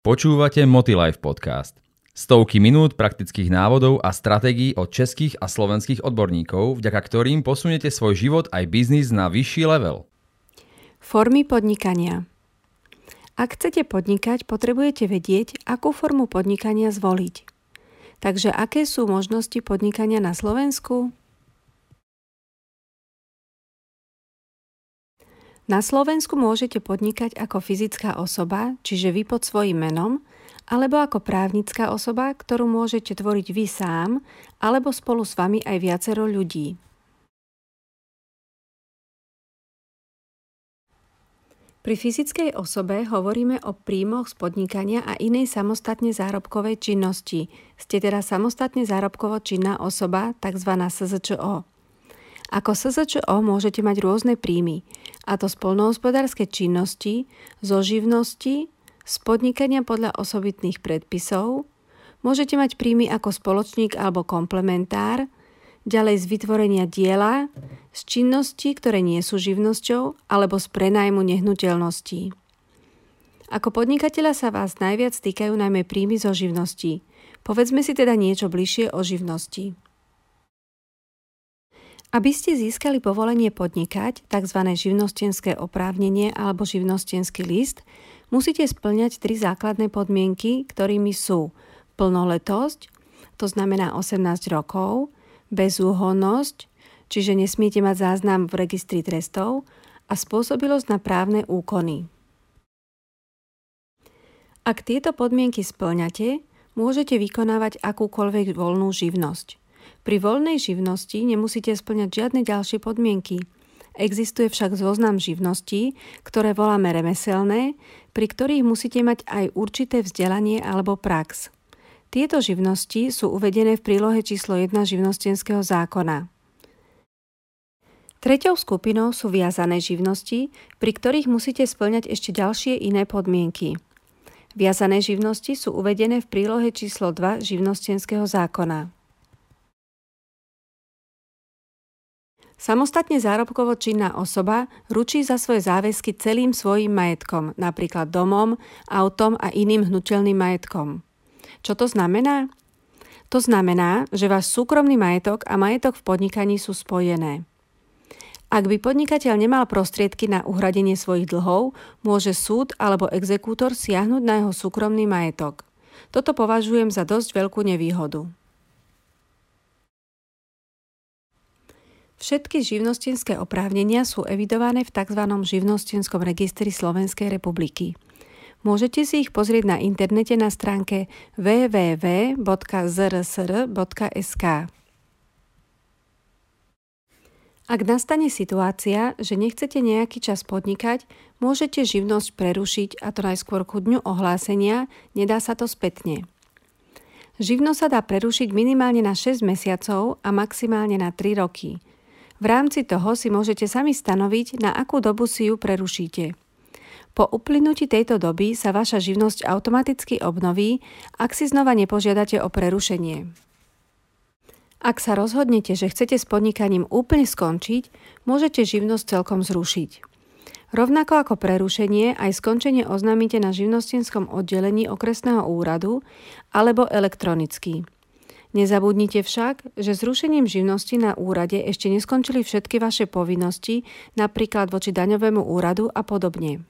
Počúvate Motilife podcast. Stovky minút praktických návodov a stratégií od českých a slovenských odborníkov, vďaka ktorým posunete svoj život aj biznis na vyšší level. Formy podnikania Ak chcete podnikať, potrebujete vedieť, akú formu podnikania zvoliť. Takže aké sú možnosti podnikania na Slovensku? Na Slovensku môžete podnikať ako fyzická osoba, čiže vy pod svojím menom, alebo ako právnická osoba, ktorú môžete tvoriť vy sám, alebo spolu s vami aj viacero ľudí. Pri fyzickej osobe hovoríme o príjmoch z podnikania a inej samostatne zárobkovej činnosti. Ste teda samostatne zárobkovo činná osoba, tzv. SZČO. Ako SZČO môžete mať rôzne príjmy, a to z polnohospodárskej činnosti, zo živnosti, z podnikania podľa osobitných predpisov, môžete mať príjmy ako spoločník alebo komplementár, ďalej z vytvorenia diela, z činností, ktoré nie sú živnosťou, alebo z prenajmu nehnuteľností. Ako podnikateľa sa vás najviac týkajú najmä príjmy zo živností. Povedzme si teda niečo bližšie o živnosti. Aby ste získali povolenie podnikať, tzv. živnostenské oprávnenie alebo živnostenský list, musíte splňať tri základné podmienky, ktorými sú plnoletosť, to znamená 18 rokov, bezúhonnosť, čiže nesmiete mať záznam v registri trestov a spôsobilosť na právne úkony. Ak tieto podmienky splňate, môžete vykonávať akúkoľvek voľnú živnosť. Pri voľnej živnosti nemusíte splňať žiadne ďalšie podmienky. Existuje však zoznam živností, ktoré voláme remeselné, pri ktorých musíte mať aj určité vzdelanie alebo prax. Tieto živnosti sú uvedené v prílohe číslo 1 živnostenského zákona. Treťou skupinou sú viazané živnosti, pri ktorých musíte splňať ešte ďalšie iné podmienky. Viazané živnosti sú uvedené v prílohe číslo 2 živnostenského zákona. Samostatne zárobkovo činná osoba ručí za svoje záväzky celým svojim majetkom, napríklad domom, autom a iným hnutelným majetkom. Čo to znamená? To znamená, že váš súkromný majetok a majetok v podnikaní sú spojené. Ak by podnikateľ nemal prostriedky na uhradenie svojich dlhov, môže súd alebo exekútor siahnuť na jeho súkromný majetok. Toto považujem za dosť veľkú nevýhodu. Všetky živnostenské oprávnenia sú evidované v tzv. živnostenskom registri Slovenskej republiky. Môžete si ich pozrieť na internete na stránke www.zrsr.sk. Ak nastane situácia, že nechcete nejaký čas podnikať, môžete živnosť prerušiť a to najskôr ku dňu ohlásenia, nedá sa to spätne. Živnosť sa dá prerušiť minimálne na 6 mesiacov a maximálne na 3 roky – v rámci toho si môžete sami stanoviť, na akú dobu si ju prerušíte. Po uplynutí tejto doby sa vaša živnosť automaticky obnoví, ak si znova nepožiadate o prerušenie. Ak sa rozhodnete, že chcete s podnikaním úplne skončiť, môžete živnosť celkom zrušiť. Rovnako ako prerušenie, aj skončenie oznámite na živnostenskom oddelení okresného úradu alebo elektronicky. Nezabudnite však, že zrušením živnosti na úrade ešte neskončili všetky vaše povinnosti, napríklad voči daňovému úradu a podobne.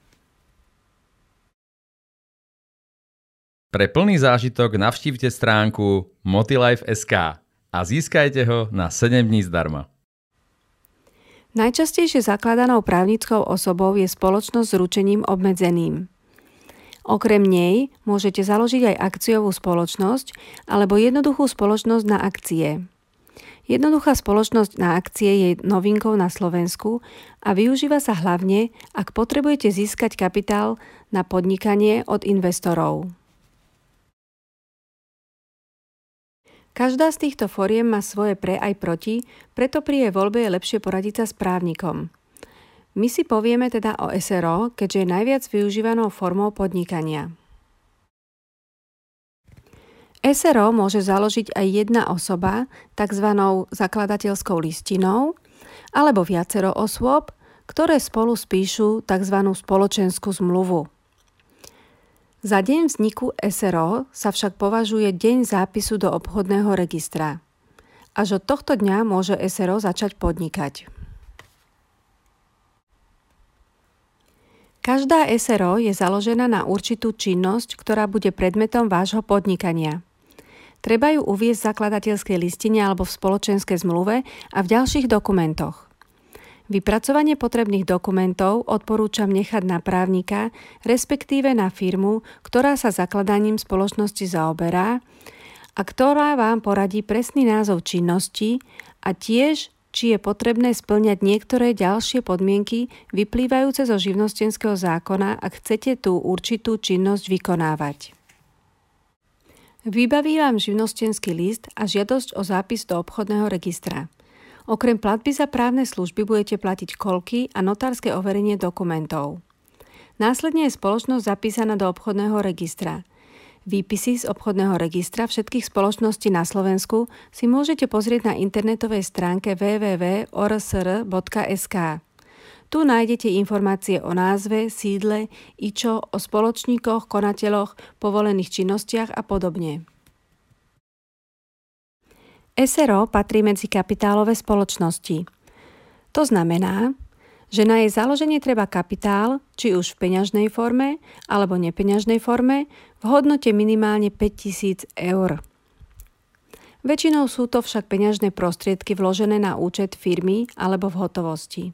Pre plný zážitok navštívte stránku motilife.sk a získajte ho na 7 dní zdarma. Najčastejšie zakladanou právnickou osobou je spoločnosť s ručením obmedzeným. Okrem nej môžete založiť aj akciovú spoločnosť alebo jednoduchú spoločnosť na akcie. Jednoduchá spoločnosť na akcie je novinkou na Slovensku a využíva sa hlavne, ak potrebujete získať kapitál na podnikanie od investorov. Každá z týchto foriem má svoje pre aj proti, preto pri jej voľbe je lepšie poradiť sa s právnikom. My si povieme teda o SRO, keďže je najviac využívanou formou podnikania. SRO môže založiť aj jedna osoba, tzv. zakladateľskou listinou, alebo viacero osôb, ktoré spolu spíšu tzv. spoločenskú zmluvu. Za deň vzniku SRO sa však považuje deň zápisu do obchodného registra. Až od tohto dňa môže SRO začať podnikať. Každá SRO je založená na určitú činnosť, ktorá bude predmetom vášho podnikania. Treba ju uviezť v zakladateľskej listine alebo v spoločenskej zmluve a v ďalších dokumentoch. Vypracovanie potrebných dokumentov odporúčam nechať na právnika, respektíve na firmu, ktorá sa zakladaním spoločnosti zaoberá a ktorá vám poradí presný názov činnosti a tiež či je potrebné splňať niektoré ďalšie podmienky vyplývajúce zo živnostenského zákona, ak chcete tú určitú činnosť vykonávať. Vybaví vám živnostenský list a žiadosť o zápis do obchodného registra. Okrem platby za právne služby budete platiť kolky a notárske overenie dokumentov. Následne je spoločnosť zapísaná do obchodného registra – Výpisy z obchodného registra všetkých spoločností na Slovensku si môžete pozrieť na internetovej stránke www.orsr.sk. Tu nájdete informácie o názve, sídle, ičo, o spoločníkoch, konateľoch, povolených činnostiach a podobne. SRO patrí medzi kapitálové spoločnosti. To znamená, že na jej založenie treba kapitál, či už v peňažnej forme alebo nepeňažnej forme, v hodnote minimálne 5000 eur. Väčšinou sú to však peňažné prostriedky vložené na účet firmy alebo v hotovosti.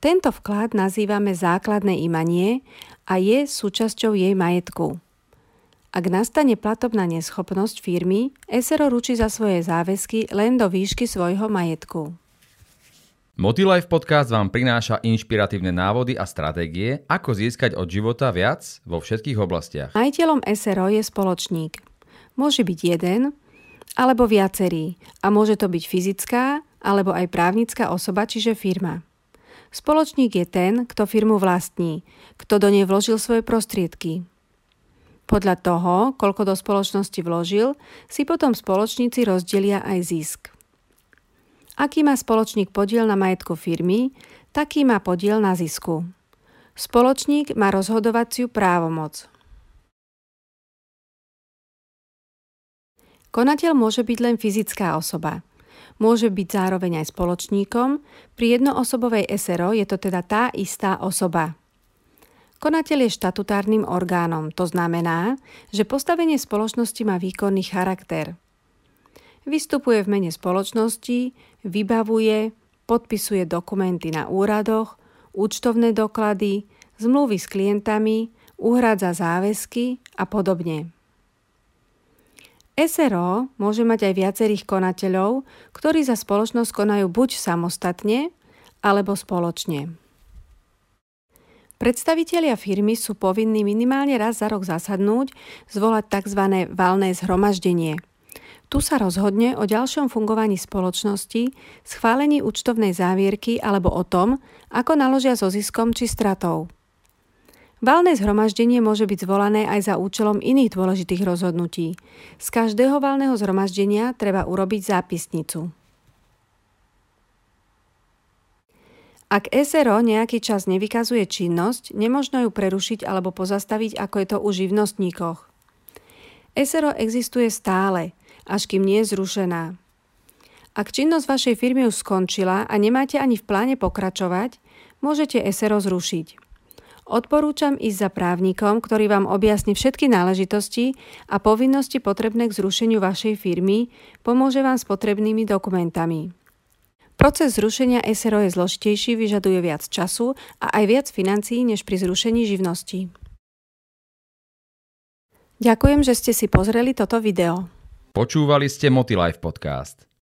Tento vklad nazývame základné imanie a je súčasťou jej majetku. Ak nastane platobná neschopnosť firmy, SRO ručí za svoje záväzky len do výšky svojho majetku. Motilife podcast vám prináša inšpiratívne návody a stratégie, ako získať od života viac vo všetkých oblastiach. Majiteľom SRO je spoločník. Môže byť jeden alebo viacerý a môže to byť fyzická alebo aj právnická osoba, čiže firma. Spoločník je ten, kto firmu vlastní, kto do nej vložil svoje prostriedky. Podľa toho, koľko do spoločnosti vložil, si potom spoločníci rozdelia aj zisk. Aký má spoločník podiel na majetku firmy, taký má podiel na zisku. Spoločník má rozhodovaciu právomoc. Konateľ môže byť len fyzická osoba. Môže byť zároveň aj spoločníkom, pri jednoosobovej SRO je to teda tá istá osoba. Konateľ je štatutárnym orgánom, to znamená, že postavenie spoločnosti má výkonný charakter – Vystupuje v mene spoločnosti, vybavuje, podpisuje dokumenty na úradoch, účtovné doklady, zmluvy s klientami, uhrádza záväzky a podobne. SRO môže mať aj viacerých konateľov, ktorí za spoločnosť konajú buď samostatne, alebo spoločne. Predstavitelia firmy sú povinní minimálne raz za rok zasadnúť, zvolať tzv. valné zhromaždenie – tu sa rozhodne o ďalšom fungovaní spoločnosti, schválení účtovnej závierky alebo o tom, ako naložia so ziskom či stratou. Valné zhromaždenie môže byť zvolané aj za účelom iných dôležitých rozhodnutí. Z každého valného zhromaždenia treba urobiť zápisnicu. Ak SRO nejaký čas nevykazuje činnosť, nemožno ju prerušiť alebo pozastaviť, ako je to u živnostníkoch. SRO existuje stále – až kým nie je zrušená. Ak činnosť vašej firmy už skončila a nemáte ani v pláne pokračovať, môžete SRO zrušiť. Odporúčam ísť za právnikom, ktorý vám objasní všetky náležitosti a povinnosti potrebné k zrušeniu vašej firmy, pomôže vám s potrebnými dokumentami. Proces zrušenia SRO je zložitejší, vyžaduje viac času a aj viac financií než pri zrušení živnosti. Ďakujem, že ste si pozreli toto video. Počúvali ste Motilife podcast.